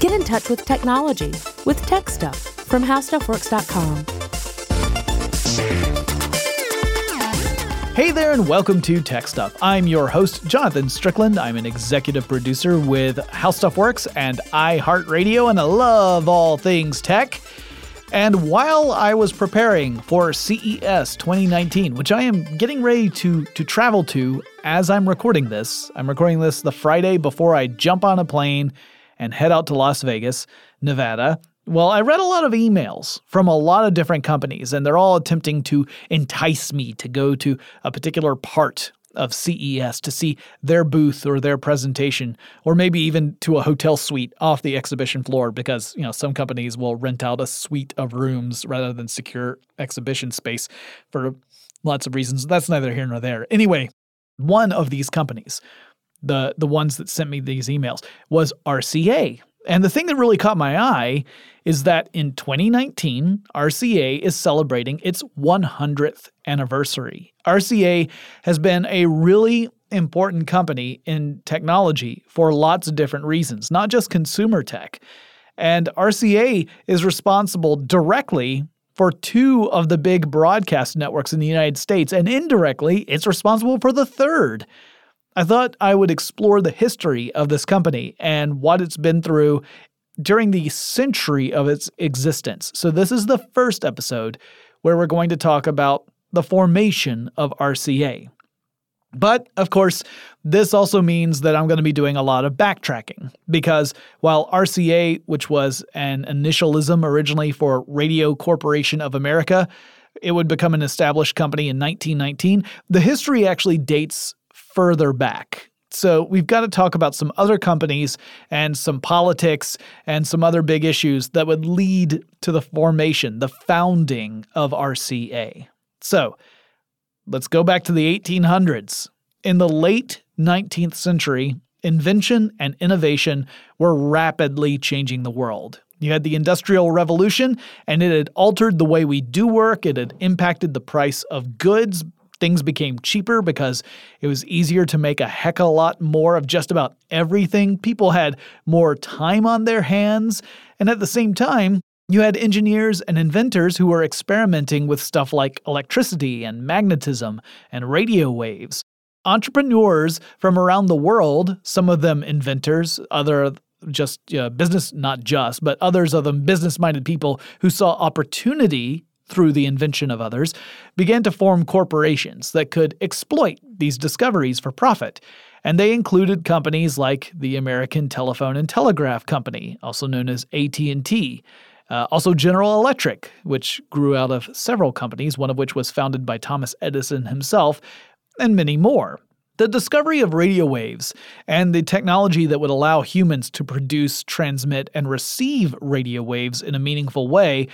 Get in touch with technology with Tech Stuff from HowStuffWorks.com. Hey there, and welcome to Tech Stuff. I'm your host, Jonathan Strickland. I'm an executive producer with How Stuff Works and iHeartRadio, and I love all things tech. And while I was preparing for CES 2019, which I am getting ready to, to travel to as I'm recording this, I'm recording this the Friday before I jump on a plane and head out to Las Vegas, Nevada. Well, I read a lot of emails from a lot of different companies, and they're all attempting to entice me to go to a particular part of CES to see their booth or their presentation, or maybe even to a hotel suite off the exhibition floor because, you know, some companies will rent out a suite of rooms rather than secure exhibition space for lots of reasons. That's neither here nor there. Anyway, one of these companies, the the ones that sent me these emails, was RCA, and the thing that really caught my eye is that in 2019, RCA is celebrating its 100th anniversary. RCA has been a really important company in technology for lots of different reasons, not just consumer tech. And RCA is responsible directly for two of the big broadcast networks in the United States, and indirectly, it's responsible for the third. I thought I would explore the history of this company and what it's been through during the century of its existence. So, this is the first episode where we're going to talk about the formation of RCA. But of course, this also means that I'm going to be doing a lot of backtracking because while RCA, which was an initialism originally for Radio Corporation of America, it would become an established company in 1919, the history actually dates further back. So we've got to talk about some other companies and some politics and some other big issues that would lead to the formation, the founding of RCA. So let's go back to the 1800s. In the late 19th century, invention and innovation were rapidly changing the world. You had the Industrial Revolution, and it had altered the way we do work. It had impacted the price of goods, things became cheaper because it was easier to make a heck of a lot more of just about everything. People had more time on their hands. And at the same time, you had engineers and inventors who were experimenting with stuff like electricity and magnetism and radio waves. Entrepreneurs from around the world, some of them inventors, other just uh, business, not just, but others of them business minded people who saw opportunity through the invention of others, began to form corporations that could exploit these discoveries for profit. And they included companies like the American Telephone and Telegraph Company, also known as AT&T, uh, also General Electric, which grew out of several companies, one of which was founded by Thomas Edison himself, and many more. The discovery of radio waves and the technology that would allow humans to produce, transmit, and receive radio waves in a meaningful way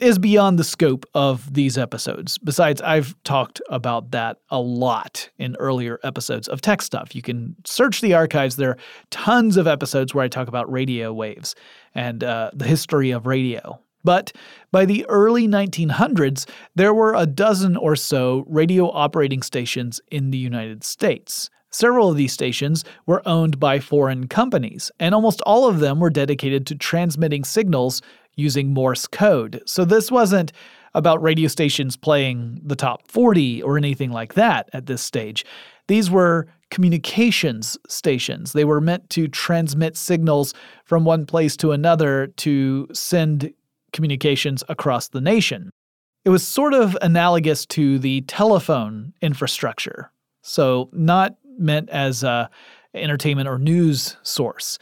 is beyond the scope of these episodes. Besides, I've talked about that a lot in earlier episodes of tech stuff. You can search the archives. There are tons of episodes where I talk about radio waves and uh, the history of radio. But by the early 1900s, there were a dozen or so radio operating stations in the United States. Several of these stations were owned by foreign companies, and almost all of them were dedicated to transmitting signals using Morse code. So this wasn't about radio stations playing the top 40 or anything like that at this stage. These were communications stations. They were meant to transmit signals from one place to another to send communications across the nation. It was sort of analogous to the telephone infrastructure, so not meant as a entertainment or news source.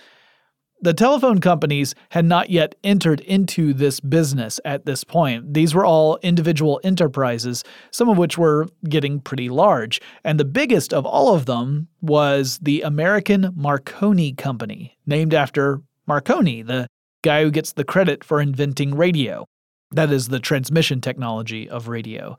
The telephone companies had not yet entered into this business at this point. These were all individual enterprises, some of which were getting pretty large. And the biggest of all of them was the American Marconi Company, named after Marconi, the guy who gets the credit for inventing radio. That is the transmission technology of radio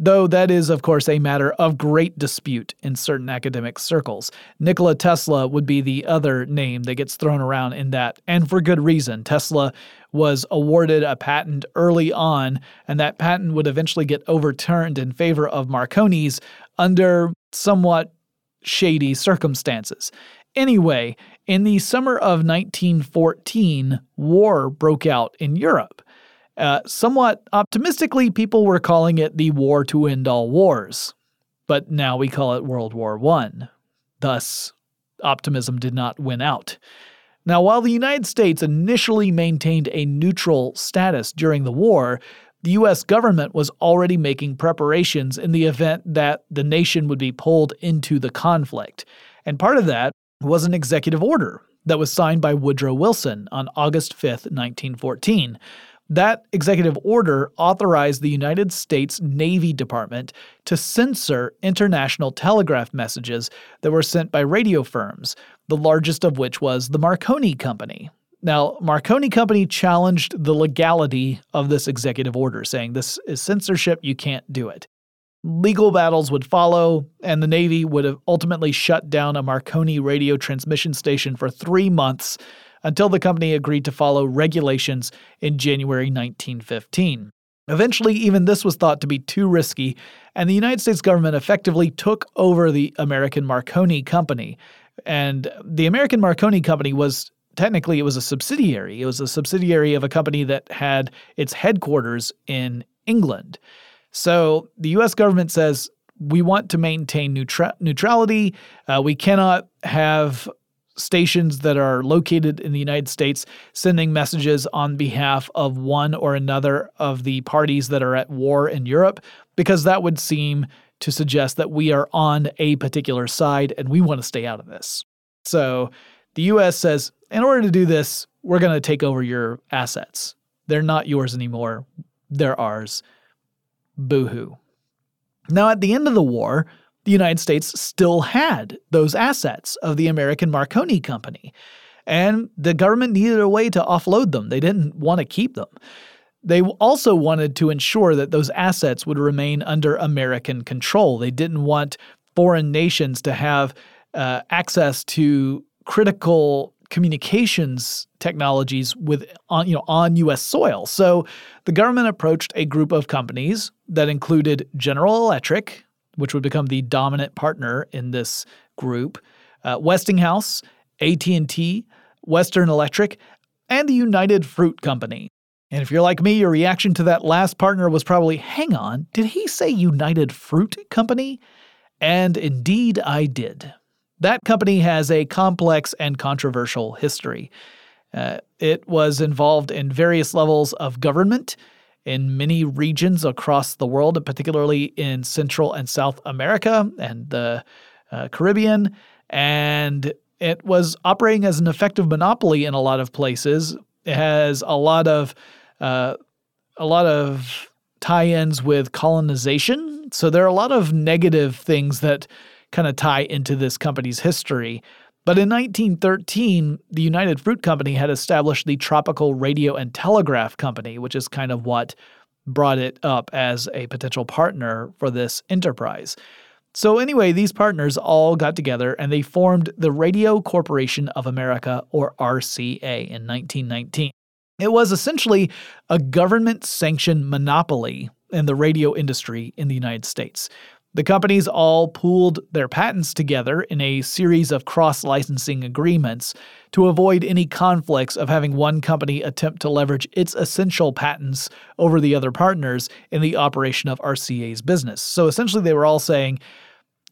though that is, of course, a matter of great dispute in certain academic circles. Nikola Tesla would be the other name that gets thrown around in that, and for good reason. Tesla was awarded a patent early on, and that patent would eventually get overturned in favor of Marconi's under somewhat shady circumstances. Anyway, In the summer of 1914, war broke out in Europe. Uh, somewhat optimistically, people were calling it the war to end all wars, but now we call it World War I. Thus, optimism did not win out. Now, while the United States initially maintained a neutral status during the war, the US government was already making preparations in the event that the nation would be pulled into the conflict. And part of that was an executive order that was signed by Woodrow Wilson on August 5, 1914. That executive order authorized the United States Navy Department to censor international telegraph messages that were sent by radio firms, the largest of which was the Marconi Company. Now, Marconi Company challenged the legality of this executive order, saying this is censorship, you can't do it. Legal battles would follow, and the Navy would have ultimately shut down a Marconi radio transmission station for three months until the company agreed to follow regulations in January 1915. Eventually, even this was thought to be too risky, and the United States government effectively took over the American Marconi Company. And the American Marconi Company was technically it was a subsidiary. It was a subsidiary of a company that had its headquarters in England. So the US government says we want to maintain neutra- neutrality. Uh, we cannot have stations that are located in the United States sending messages on behalf of one or another of the parties that are at war in Europe, because that would seem to suggest that we are on a particular side and we want to stay out of this. So the US says, in order to do this, we're going to take over your assets. They're not yours anymore, they're ours. Boo hoo. Now, at the end of the war, the United States still had those assets of the American Marconi Company. And the government needed a way to offload them. They didn't want to keep them. They also wanted to ensure that those assets would remain under American control. They didn't want foreign nations to have uh, access to critical communications technologies with on you know on US soil. So the government approached a group of companies that included General Electric, which would become the dominant partner in this group, uh, Westinghouse, AT&T, Western Electric, and the United Fruit Company. And if you're like me, your reaction to that last partner was probably, hang on, did he say United Fruit Company? And indeed, I did. That company has a complex and controversial history. Uh, it was involved in various levels of government in many regions across the world, particularly in Central and South America and the uh, Caribbean. And it was operating as an effective monopoly in a lot of places. It has a lot of uh, a lot of tie-ins with colonization. So there are a lot of negative things that kind of tie into this company's history. But in 1913, the United Fruit Company had established the Tropical Radio and Telegraph Company, which is kind of what brought it up as a potential partner for this enterprise. So, anyway, these partners all got together and they formed the Radio Corporation of America, or RCA, in 1919. It was essentially a government sanctioned monopoly in the radio industry in the United States. The companies all pooled their patents together in a series of cross licensing agreements to avoid any conflicts of having one company attempt to leverage its essential patents over the other partners in the operation of RCA's business. So essentially, they were all saying,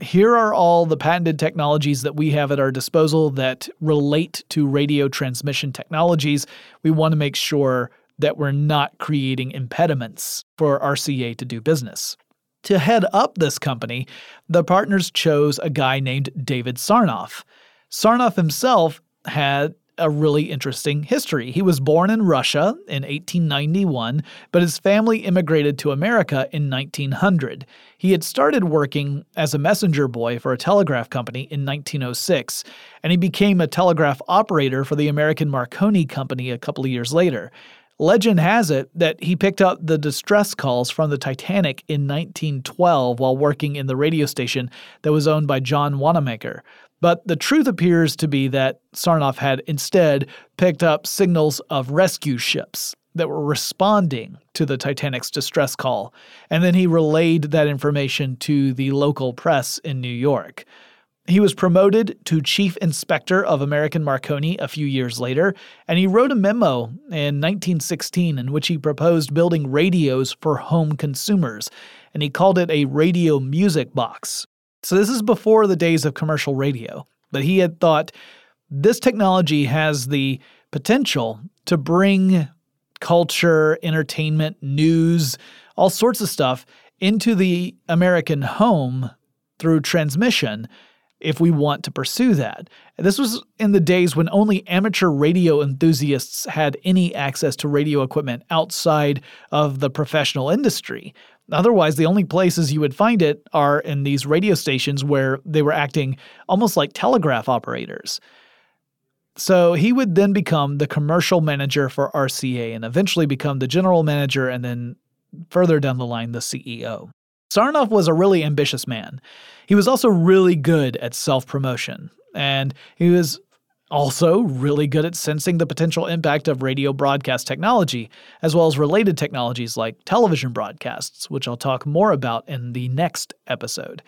here are all the patented technologies that we have at our disposal that relate to radio transmission technologies. We want to make sure that we're not creating impediments for RCA to do business. To head up this company, the partners chose a guy named David Sarnoff. Sarnoff himself had a really interesting history. He was born in Russia in 1891, but his family immigrated to America in 1900. He had started working as a messenger boy for a telegraph company in 1906, and he became a telegraph operator for the American Marconi Company a couple of years later. Legend has it that he picked up the distress calls from the Titanic in 1912 while working in the radio station that was owned by John Wanamaker. But the truth appears to be that Sarnoff had instead picked up signals of rescue ships that were responding to the Titanic's distress call, and then he relayed that information to the local press in New York. He was promoted to chief inspector of American Marconi a few years later, and he wrote a memo in 1916 in which he proposed building radios for home consumers, and he called it a radio music box. So this is before the days of commercial radio, but he had thought this technology has the potential to bring culture, entertainment, news, all sorts of stuff into the American home through transmission if we want to pursue that. This was in the days when only amateur radio enthusiasts had any access to radio equipment outside of the professional industry. Otherwise, the only places you would find it are in these radio stations where they were acting almost like telegraph operators. So he would then become the commercial manager for RCA and eventually become the general manager and then further down the line, the CEO. Sarnoff was a really ambitious man. He was also really good at self promotion, and he was also really good at sensing the potential impact of radio broadcast technology, as well as related technologies like television broadcasts, which I'll talk more about in the next episode.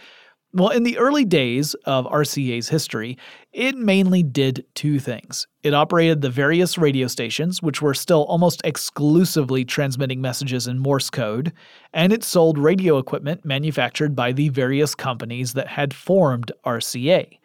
Well, in the early days of RCA's history, it mainly did two things. It operated the various radio stations, which were still almost exclusively transmitting messages in Morse code, and it sold radio equipment manufactured by the various companies that had formed RCA.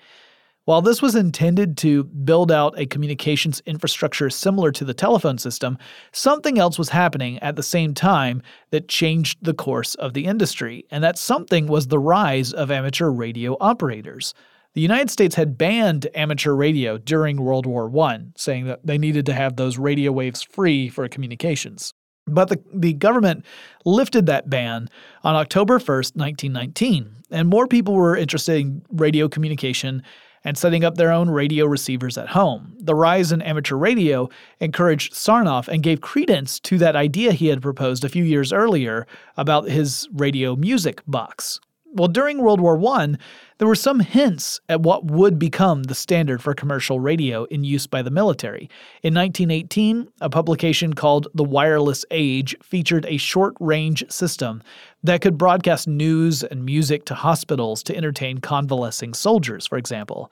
While this was intended to build out a communications infrastructure similar to the telephone system, something else was happening at the same time that changed the course of the industry, and that something was the rise of amateur radio operators. The United States had banned amateur radio during World War I, saying that they needed to have those radio waves free for communications. But the, the government lifted that ban on October 1st, 1919, and more people were interested in radio communication and setting up their own radio receivers at home. The rise in amateur radio encouraged Sarnoff and gave credence to that idea he had proposed a few years earlier about his radio music box. Well, during World War I, there were some hints at what would become the standard for commercial radio in use by the military. In 1918, a publication called The Wireless Age featured a short range system that could broadcast news and music to hospitals to entertain convalescing soldiers, for example.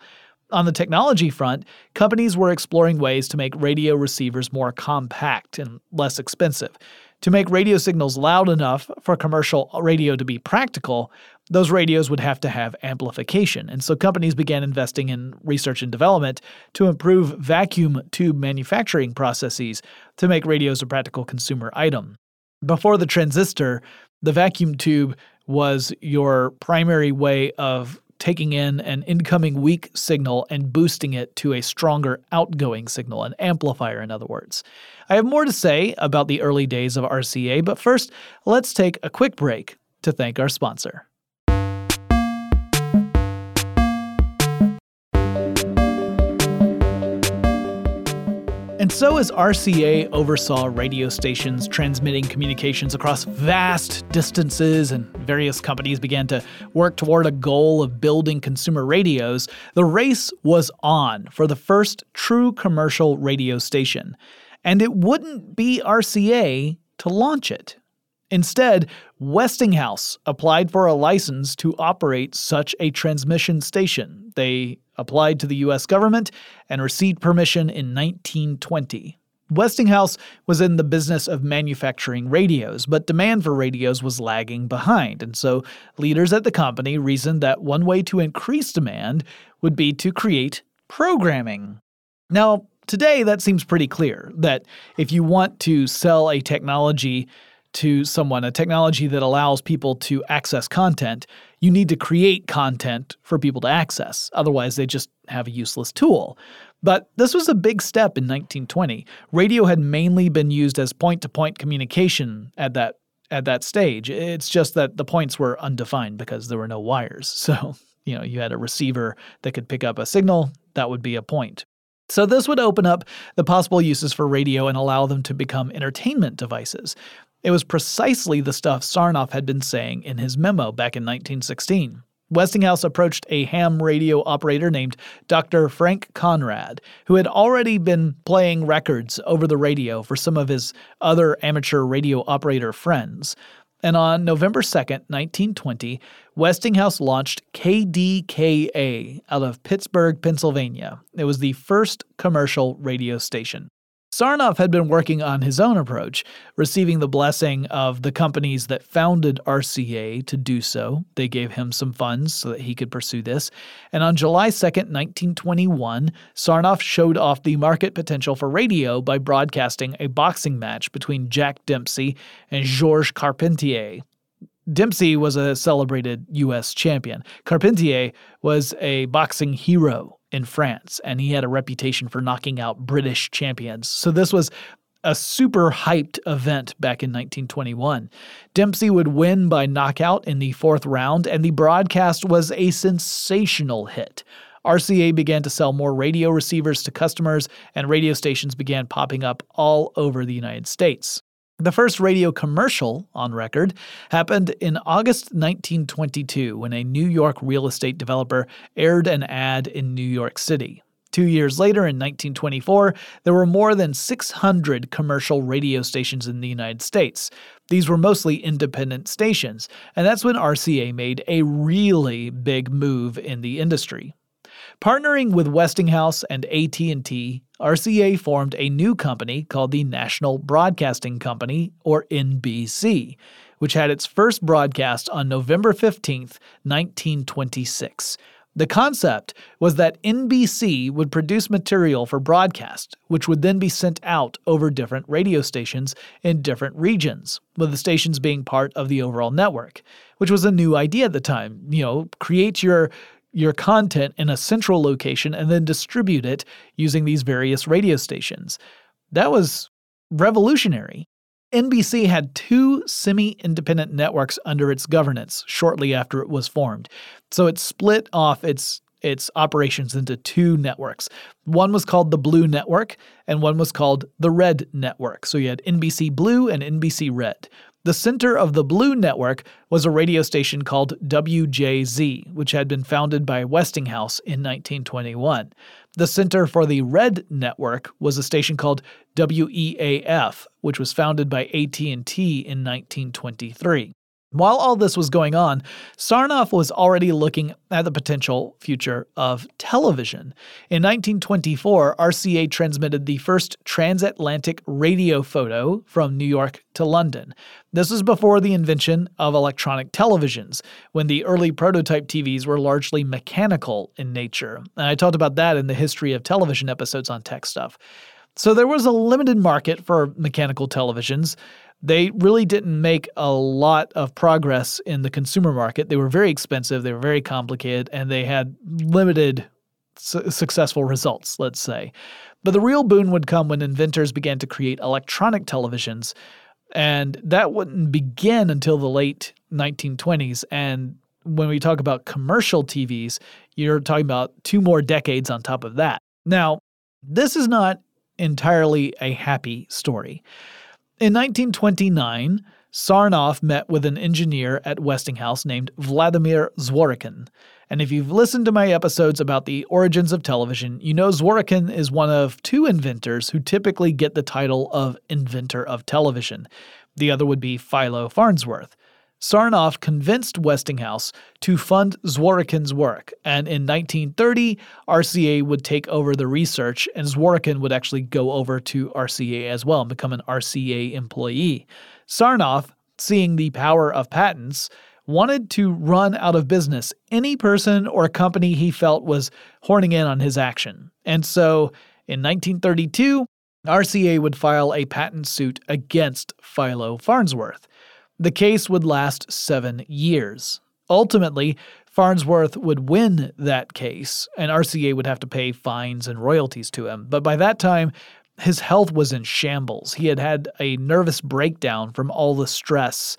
On the technology front, companies were exploring ways to make radio receivers more compact and less expensive. To make radio signals loud enough for commercial radio to be practical, those radios would have to have amplification. And so companies began investing in research and development to improve vacuum tube manufacturing processes to make radios a practical consumer item. Before the transistor, the vacuum tube was your primary way of taking in an incoming weak signal and boosting it to a stronger outgoing signal, an amplifier, in other words. I have more to say about the early days of RCA, but first, let's take a quick break to thank our sponsor. And so, as RCA oversaw radio stations transmitting communications across vast distances and various companies began to work toward a goal of building consumer radios, the race was on for the first true commercial radio station. And it wouldn't be RCA to launch it. Instead, Westinghouse applied for a license to operate such a transmission station. They applied to the US government and received permission in 1920. Westinghouse was in the business of manufacturing radios, but demand for radios was lagging behind, and so leaders at the company reasoned that one way to increase demand would be to create programming. Now, today that seems pretty clear that if you want to sell a technology to someone, a technology that allows people to access content, you need to create content for people to access. Otherwise, they just have a useless tool. But this was a big step in 1920. Radio had mainly been used as point to point communication at that at that stage. It's just that the points were undefined because there were no wires. So, you know, you had a receiver that could pick up a signal, that would be a point. So, this would open up the possible uses for radio and allow them to become entertainment devices. It was precisely the stuff Sarnoff had been saying in his memo back in 1916. Westinghouse approached a ham radio operator named Dr. Frank Conrad, who had already been playing records over the radio for some of his other amateur radio operator friends. And on November 2nd, 1920, Westinghouse launched KDKA out of Pittsburgh, Pennsylvania. It was the first commercial radio station. Sarnoff had been working on his own approach, receiving the blessing of the companies that founded RCA to do so. They gave him some funds so that he could pursue this. And on July 2nd, 1921, Sarnoff showed off the market potential for radio by broadcasting a boxing match between Jack Dempsey and Georges Carpentier. Dempsey was a celebrated U.S. champion. Carpentier was a boxing hero in France, and he had a reputation for knocking out British champions. So this was a super hyped event back in 1921. Dempsey would win by knockout in the fourth round, and the broadcast was a sensational hit. RCA began to sell more radio receivers to customers, and radio stations began popping up all over the United States. The first radio commercial on record happened in August 1922 when a New York real estate developer aired an ad in New York City. Two years later, in 1924, there were more than 600 commercial radio stations in the United States. These were mostly independent stations, and that's when RCA made a really big move in the industry. Partnering with Westinghouse and AT&T, RCA formed a new company called the National Broadcasting Company, or NBC, which had its first broadcast on November 15, 1926. The concept was that NBC would produce material for broadcast, which would then be sent out over different radio stations in different regions, with the stations being part of the overall network, which was a new idea at the time. You know, create your your content in a central location and then distribute it using these various radio stations. That was revolutionary. NBC had two semi independent networks under its governance shortly after it was formed. So it split off its its operations into two networks. One was called the Blue Network, and one was called the Red Network. So you had NBC Blue and NBC Red. The center of the Blue Network was a radio station called WJZ, which had been founded by Westinghouse in 1921. The center for the Red Network was a station called WEAF, which was founded by AT&T in 1923. While all this was going on, Sarnoff was already looking at the potential future of television. In 1924, RCA transmitted the first transatlantic radio photo from New York to London. This was before the invention of electronic televisions, when the early prototype TVs were largely mechanical in nature. And I talked about that in the history of television episodes on tech stuff. So there was a limited market for mechanical televisions they really didn't make a lot of progress in the consumer market. They were very expensive, they were very complicated, and they had limited su- successful results, let's say. But the real boon would come when inventors began to create electronic televisions, and that wouldn't begin until the late 1920s. And when we talk about commercial TVs, you're talking about two more decades on top of that. Now, this is not entirely a happy story. In 1929, Sarnoff met with an engineer at Westinghouse named Vladimir Zworykin. And if you've listened to my episodes about the origins of television, you know Zworykin is one of two inventors who typically get the title of inventor of television. The other would be Philo Farnsworth. Sarnoff convinced Westinghouse to fund Zworykin's work, and in 1930, RCA would take over the research, and Zworykin would actually go over to RCA as well and become an RCA employee. Sarnoff, seeing the power of patents, wanted to run out of business any person or company he felt was horning in on his action. And so in 1932, RCA would file a patent suit against Philo Farnsworth. The case would last seven years. Ultimately, Farnsworth would win that case, and RCA would have to pay fines and royalties to him. But by that time, his health was in shambles. He had had a nervous breakdown from all the stress.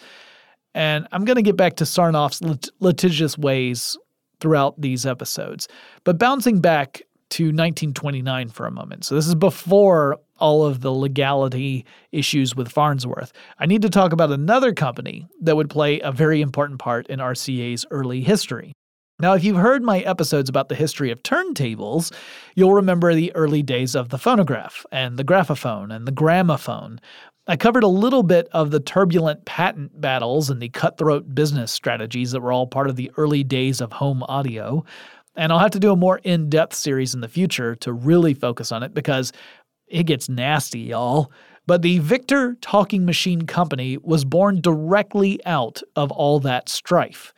And I'm going to get back to Sarnoff's lit- litigious ways throughout these episodes. But bouncing back to 1929 for a moment. So this is before all of the legality issues with Farnsworth. I need to talk about another company that would play a very important part in RCA's early history. Now, if you've heard my episodes about the history of turntables, you'll remember the early days of the phonograph and the graphophone and the gramophone. I covered a little bit of the turbulent patent battles and the cutthroat business strategies that were all part of the early days of home audio. And I'll have to do a more in depth series in the future to really focus on it because it gets nasty, y'all. But the Victor Talking Machine Company was born directly out of all that strife.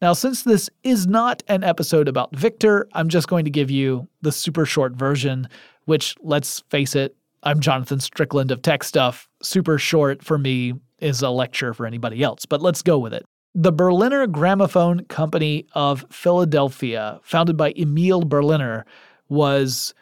Now, since this is not an episode about Victor, I'm just going to give you the super short version, which, let's face it, I'm Jonathan Strickland of Tech Stuff. Super short for me is a lecture for anybody else, but let's go with it. The Berliner Gramophone Company of Philadelphia, founded by Emil Berliner, was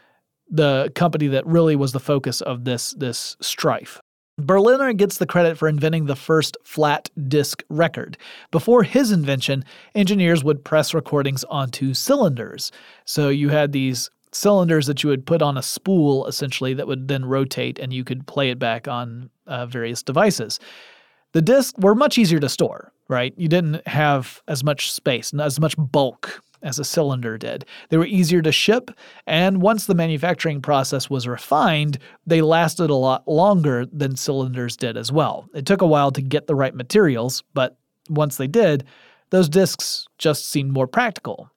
the company that really was the focus of this, this strife. Berliner gets the credit for inventing the first flat disc record. Before his invention, engineers would press recordings onto cylinders. So you had these cylinders that you would put on a spool, essentially, that would then rotate and you could play it back on uh, various devices. The discs were much easier to store, right? You didn't have as much space and as much bulk as a cylinder did. They were easier to ship, and once the manufacturing process was refined, they lasted a lot longer than cylinders did as well. It took a while to get the right materials, but once they did, those discs just seemed more practical.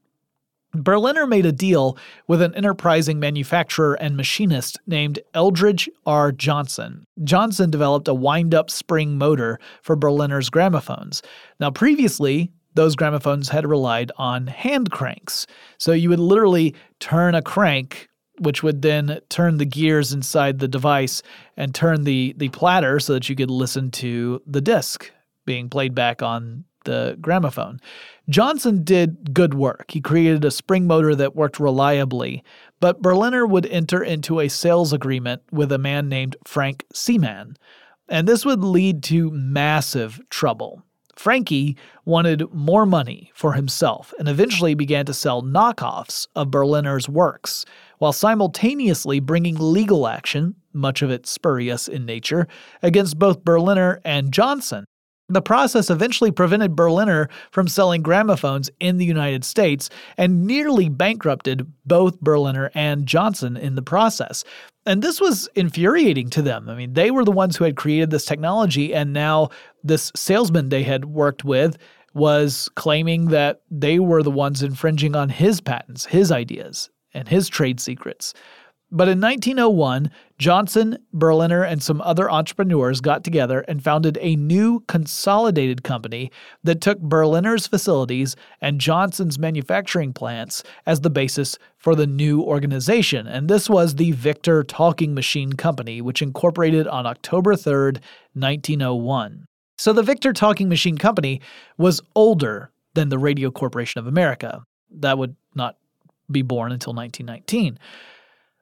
Berliner made a deal with an enterprising manufacturer and machinist named Eldridge R. Johnson. Johnson developed a wind up spring motor for Berliner's gramophones. Now, previously, those gramophones had relied on hand cranks. So you would literally turn a crank, which would then turn the gears inside the device and turn the, the platter so that you could listen to the disc being played back on the gramophone. Johnson did good work. He created a spring motor that worked reliably, but Berliner would enter into a sales agreement with a man named Frank Seaman. And this would lead to massive trouble. Frankie wanted more money for himself and eventually began to sell knockoffs of Berliner's works, while simultaneously bringing legal action, much of it spurious in nature, against both Berliner and Johnson. The process eventually prevented Berliner from selling gramophones in the United States and nearly bankrupted both Berliner and Johnson in the process. And this was infuriating to them. I mean, they were the ones who had created this technology, and now this salesman they had worked with was claiming that they were the ones infringing on his patents, his ideas, and his trade secrets. But in 1901, Johnson, Berliner, and some other entrepreneurs got together and founded a new consolidated company that took Berliner's facilities and Johnson's manufacturing plants as the basis for the new organization. And this was the Victor Talking Machine Company, which incorporated on October 3rd, 1901. So the Victor Talking Machine Company was older than the Radio Corporation of America. That would not be born until 1919.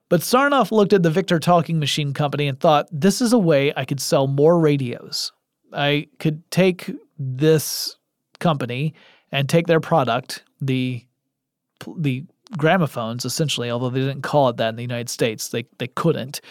But Sarnoff looked at the Victor Talking Machine Company and thought, this is a way I could sell more radios. I could take this company and take their product, the the gramophones, essentially, although they didn't call it that in the United States. They they couldn't.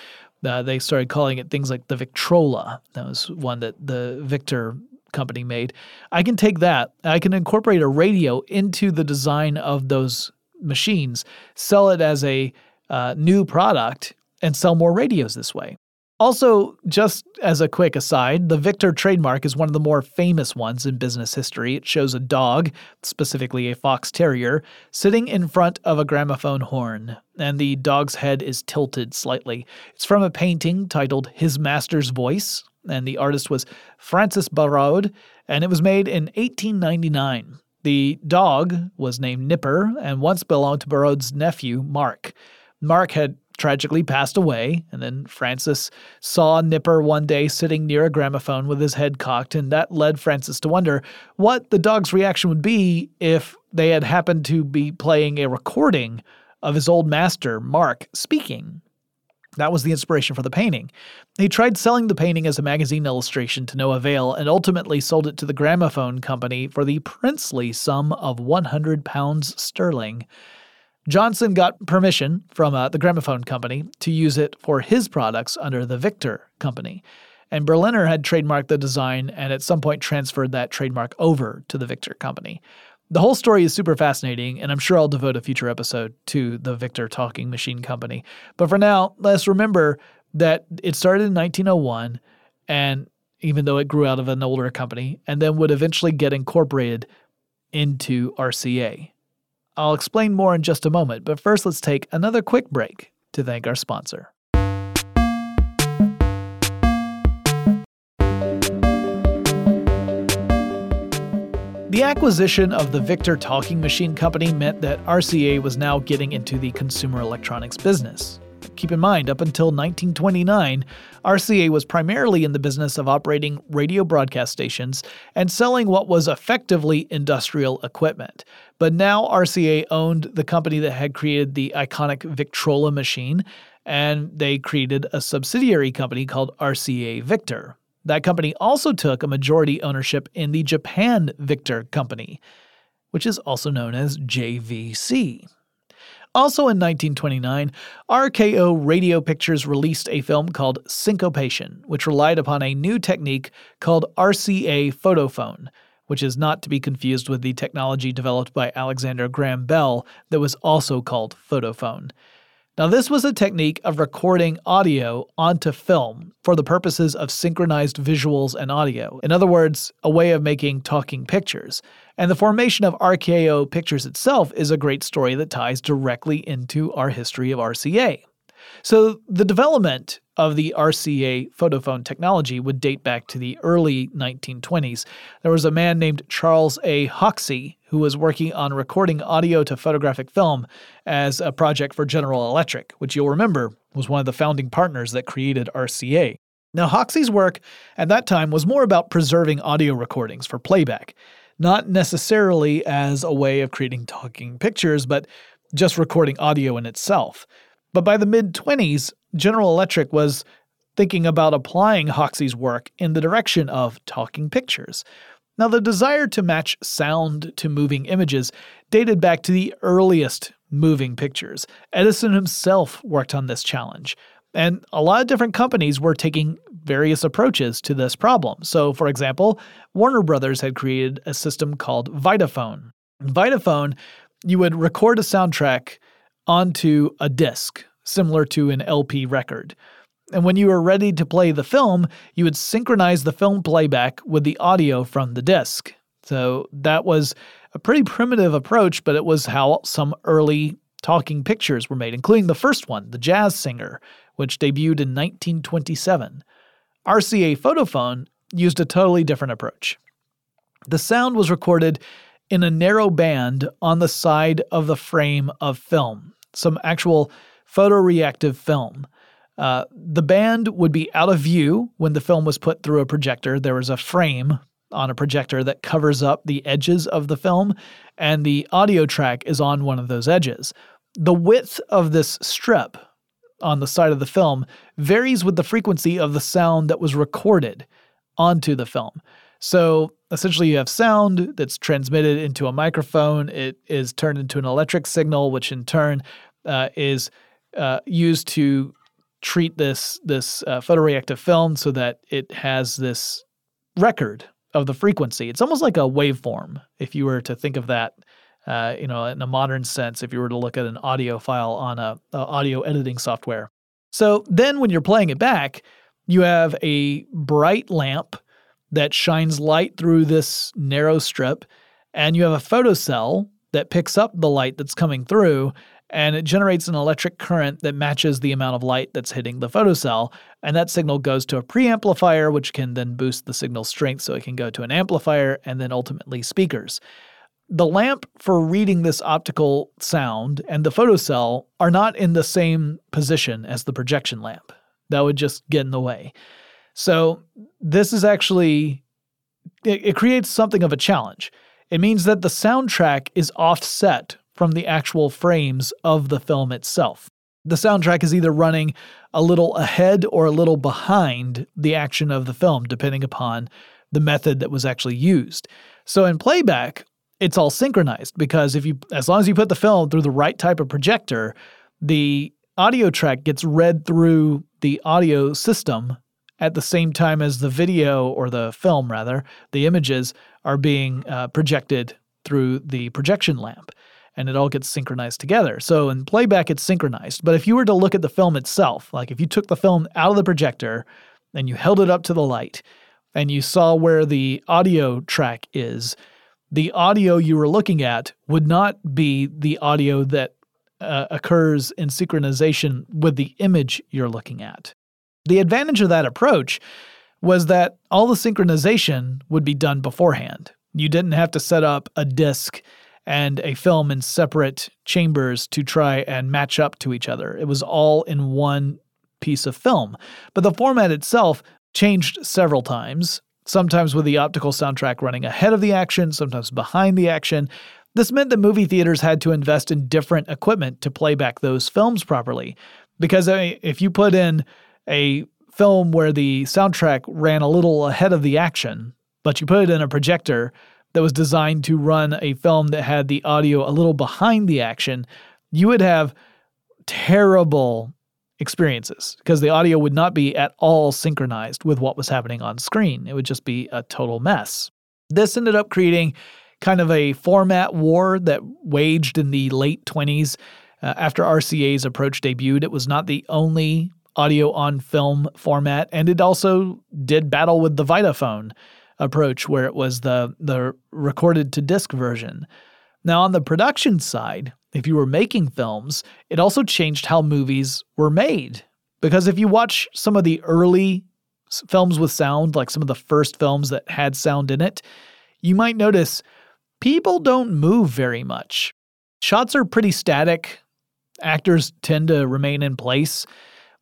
Uh, they started calling it things like the Victrola. That was one that the Victor company made. I can take that. I can incorporate a radio into the design of those machines, sell it as a uh, new product and sell more radios this way. Also, just as a quick aside, the Victor trademark is one of the more famous ones in business history. It shows a dog, specifically a fox terrier, sitting in front of a gramophone horn, and the dog's head is tilted slightly. It's from a painting titled His Master's Voice, and the artist was Francis Barraud, and it was made in 1899. The dog was named Nipper and once belonged to Barraud's nephew, Mark. Mark had tragically passed away, and then Francis saw Nipper one day sitting near a gramophone with his head cocked, and that led Francis to wonder what the dog's reaction would be if they had happened to be playing a recording of his old master, Mark, speaking. That was the inspiration for the painting. He tried selling the painting as a magazine illustration to no avail and ultimately sold it to the gramophone company for the princely sum of 100 pounds sterling. Johnson got permission from uh, the gramophone company to use it for his products under the Victor company. And Berliner had trademarked the design and at some point transferred that trademark over to the Victor company. The whole story is super fascinating, and I'm sure I'll devote a future episode to the Victor Talking Machine Company. But for now, let's remember that it started in 1901 and even though it grew out of an older company, and then would eventually get incorporated into RCA. I'll explain more in just a moment, but first let's take another quick break to thank our sponsor. The acquisition of the Victor Talking Machine Company meant that RCA was now getting into the consumer electronics business. Keep in mind, up until 1929, RCA was primarily in the business of operating radio broadcast stations and selling what was effectively industrial equipment. But now RCA owned the company that had created the iconic Victrola machine, and they created a subsidiary company called RCA Victor. That company also took a majority ownership in the Japan Victor Company, which is also known as JVC. Also in 1929, RKO Radio Pictures released a film called Syncopation, which relied upon a new technique called RCA photophone, which is not to be confused with the technology developed by Alexander Graham Bell that was also called photophone. Now, this was a technique of recording audio onto film for the purposes of synchronized visuals and audio. In other words, a way of making talking pictures. And the formation of RKO Pictures itself is a great story that ties directly into our history of RCA. So, the development of the RCA photophone technology would date back to the early 1920s. There was a man named Charles A. Hoxie who was working on recording audio to photographic film as a project for General Electric, which you'll remember was one of the founding partners that created RCA. Now, Hoxie's work at that time was more about preserving audio recordings for playback, not necessarily as a way of creating talking pictures, but just recording audio in itself. But by the mid 20s, General Electric was thinking about applying Hoxie's work in the direction of talking pictures. Now, the desire to match sound to moving images dated back to the earliest moving pictures. Edison himself worked on this challenge. And a lot of different companies were taking various approaches to this problem. So, for example, Warner Brothers had created a system called Vitaphone. Vitaphone, you would record a soundtrack onto a disc, similar to an LP record. And when you were ready to play the film, you would synchronize the film playback with the audio from the disc. So that was a pretty primitive approach, but it was how some early talking pictures were made, including the first one, The Jazz Singer, which debuted in 1927. RCA Photophone used a totally different approach. The sound was recorded in a narrow band on the side of the frame of film, some actual photoreactive film. Uh, the band would be out of view when the film was put through a projector. There was a frame on a projector that covers up the edges of the film, and the audio track is on one of those edges. The width of this strip on the side of the film varies with the frequency of the sound that was recorded onto the film. So essentially, you have sound that's transmitted into a microphone. It is turned into an electric signal, which in turn uh, is uh, used to treat this this uh, photoreactive film so that it has this record of the frequency. It's almost like a waveform if you were to think of that. Uh, you know, in a modern sense, if you were to look at an audio file on a, a audio editing software. So then, when you're playing it back, you have a bright lamp that shines light through this narrow strip, and you have a photocell that picks up the light that's coming through and it generates an electric current that matches the amount of light that's hitting the photocell. And that signal goes to a preamplifier, which can then boost the signal strength so it can go to an amplifier and then ultimately speakers. The lamp for reading this optical sound and the photocell are not in the same position as the projection lamp. That would just get in the way. So, this is actually, it, it creates something of a challenge. It means that the soundtrack is offset from the actual frames of the film itself. The soundtrack is either running a little ahead or a little behind the action of the film, depending upon the method that was actually used. So in playback, it's all synchronized because if you as long as you put the film through the right type of projector, the audio track gets read through the audio system at the same time as the video or the film rather, the images are being uh, projected through the projection lamp and it all gets synchronized together. So in playback, it's synchronized. But if you were to look at the film itself, like if you took the film out of the projector and you held it up to the light and you saw where the audio track is, the audio you were looking at would not be the audio that uh, occurs in synchronization with the image you're looking at. The advantage of that approach was that all the synchronization would be done beforehand. You didn't have to set up a disc and a film in separate chambers to try and match up to each other. It was all in one piece of film. But the format itself changed several times, sometimes with the optical soundtrack running ahead of the action, sometimes behind the action. This meant that movie theaters had to invest in different equipment to play back those films properly. Because if you put in a film where the soundtrack ran a little ahead of the action, but you put it in a projector that was designed to run a film that had the audio a little behind the action, you would have terrible experiences because the audio would not be at all synchronized with what was happening on screen. It would just be a total mess. This ended up creating kind of a format war that waged in the late 20s uh, after RCA's approach debuted. It was not the only audio on film format, and it also did battle with the Vitaphone approach, where it was the, the recorded to disc version. Now, on the production side, if you were making films, it also changed how movies were made. Because if you watch some of the early films with sound, like some of the first films that had sound in it, you might notice people don't move very much. Shots are pretty static, actors tend to remain in place.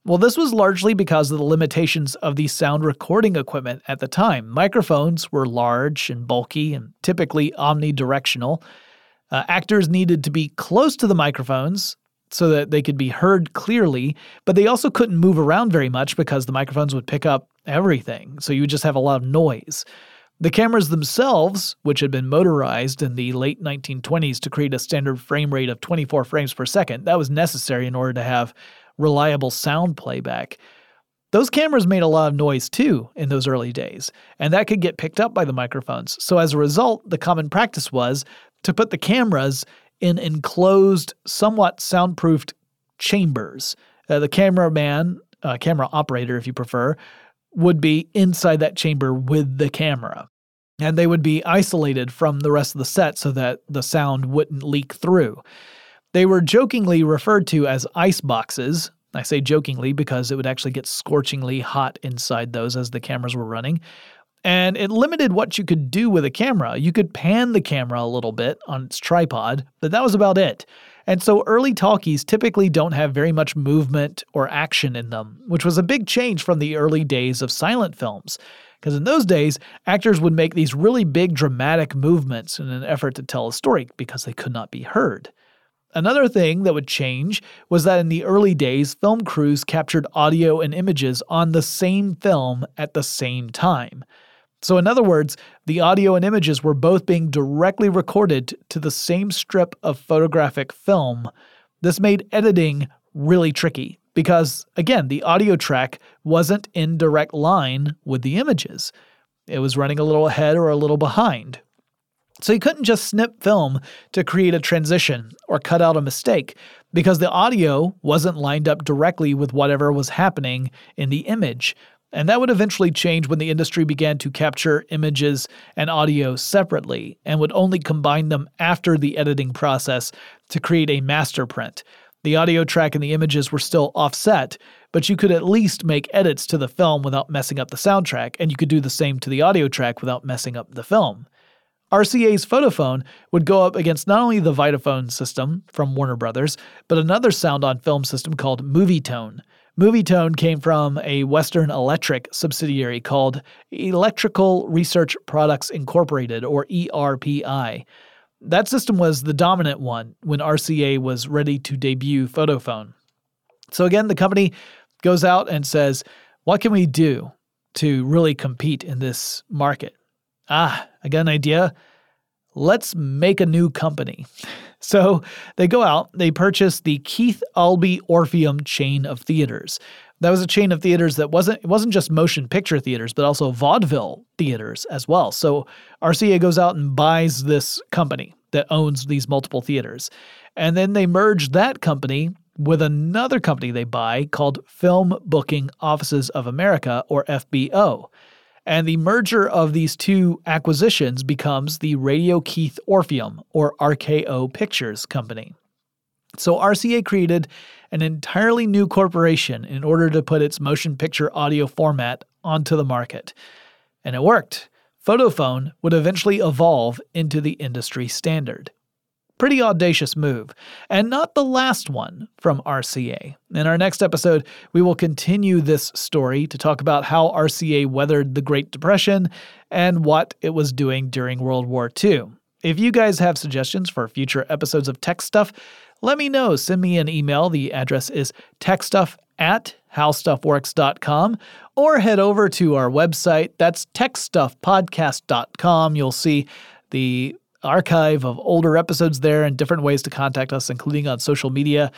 Well, this was largely because of the limitations of the sound recording equipment at the time. Microphones were large and bulky and typically omnidirectional. Uh, actors needed to be close to the microphones so that they could be heard clearly, but they also couldn't move around very much because the microphones would pick up everything. So you would just have a lot of noise. The cameras themselves, which had been motorized in the late 1920s to create a standard frame rate of 24 frames per second, that was necessary in order to have reliable sound playback. Those cameras made a lot of noise too in those early days, and that could get picked up by the microphones. So, as a result, the common practice was to put the cameras in enclosed, somewhat soundproofed chambers. Uh, the cameraman, uh, camera operator, if you prefer, would be inside that chamber with the camera. And they would be isolated from the rest of the set so that the sound wouldn't leak through. They were jokingly referred to as ice boxes. I say jokingly because it would actually get scorchingly hot inside those as the cameras were running and it limited what you could do with a camera. You could pan the camera a little bit on its tripod, but that was about it. And so early talkies typically don't have very much movement or action in them, which was a big change from the early days of silent films. Because in those days, actors would make these really big dramatic movements in an effort to tell a story because they could not be heard. Another thing that would change was that in the early days, film crews captured audio and images on the same film at the same time. So, in other words, the audio and images were both being directly recorded to the same strip of photographic film. This made editing really tricky because, again, the audio track wasn't in direct line with the images. It was running a little ahead or a little behind. So you couldn't just snip film to create a transition or cut out a mistake because the audio wasn't lined up directly with whatever was happening in the image. And that would eventually change when the industry began to capture images and audio separately and would only combine them after the editing process to create a master print. The audio track and the images were still offset, but you could at least make edits to the film without messing up the soundtrack, and you could do the same to the audio track without messing up the film. RCA's Photophone would go up against not only the Vitaphone system from Warner Brothers, but another sound on film system called Movietone. Movietone came from a Western Electric subsidiary called Electrical Research Products Incorporated, or ERPI. That system was the dominant one when RCA was ready to debut Photophone. So, again, the company goes out and says, What can we do to really compete in this market? Ah, I got an idea. Let's make a new company. So they go out, they purchase the Keith Albee Orpheum chain of theaters. That was a chain of theaters that wasn't it wasn't just motion picture theaters, but also vaudeville theaters as well. So RCA goes out and buys this company that owns these multiple theaters. And then they merge that company with another company they buy called Film Booking Offices of America, or FBO. And the merger of these two acquisitions becomes the Radio Keith Orpheum, or RKO Pictures Company. So RCA created an entirely new corporation in order to put its motion picture audio format onto the market. And it worked. Photophone would eventually evolve into the industry standard. Pretty audacious move, and not the last one from RCA. In our next episode, we will continue this story to talk about how RCA weathered the Great Depression and what it was doing during World War II. If you guys have suggestions for future episodes of Tech Stuff, let me know. Send me an email. The address is techstuff at howstuffworks.com or head over to our website. That's techstuffpodcast.com. You'll see the archive of older episodes there and different ways to contact us, including on social media.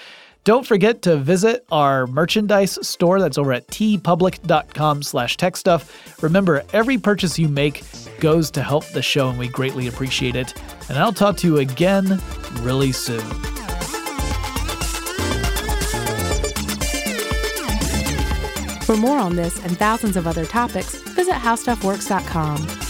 Don't forget to visit our merchandise store that's over at teepublic.com slash techstuff. Remember, every purchase you make goes to help the show, and we greatly appreciate it. And I'll talk to you again really soon. For more on this and thousands of other topics, visit howstuffworks.com.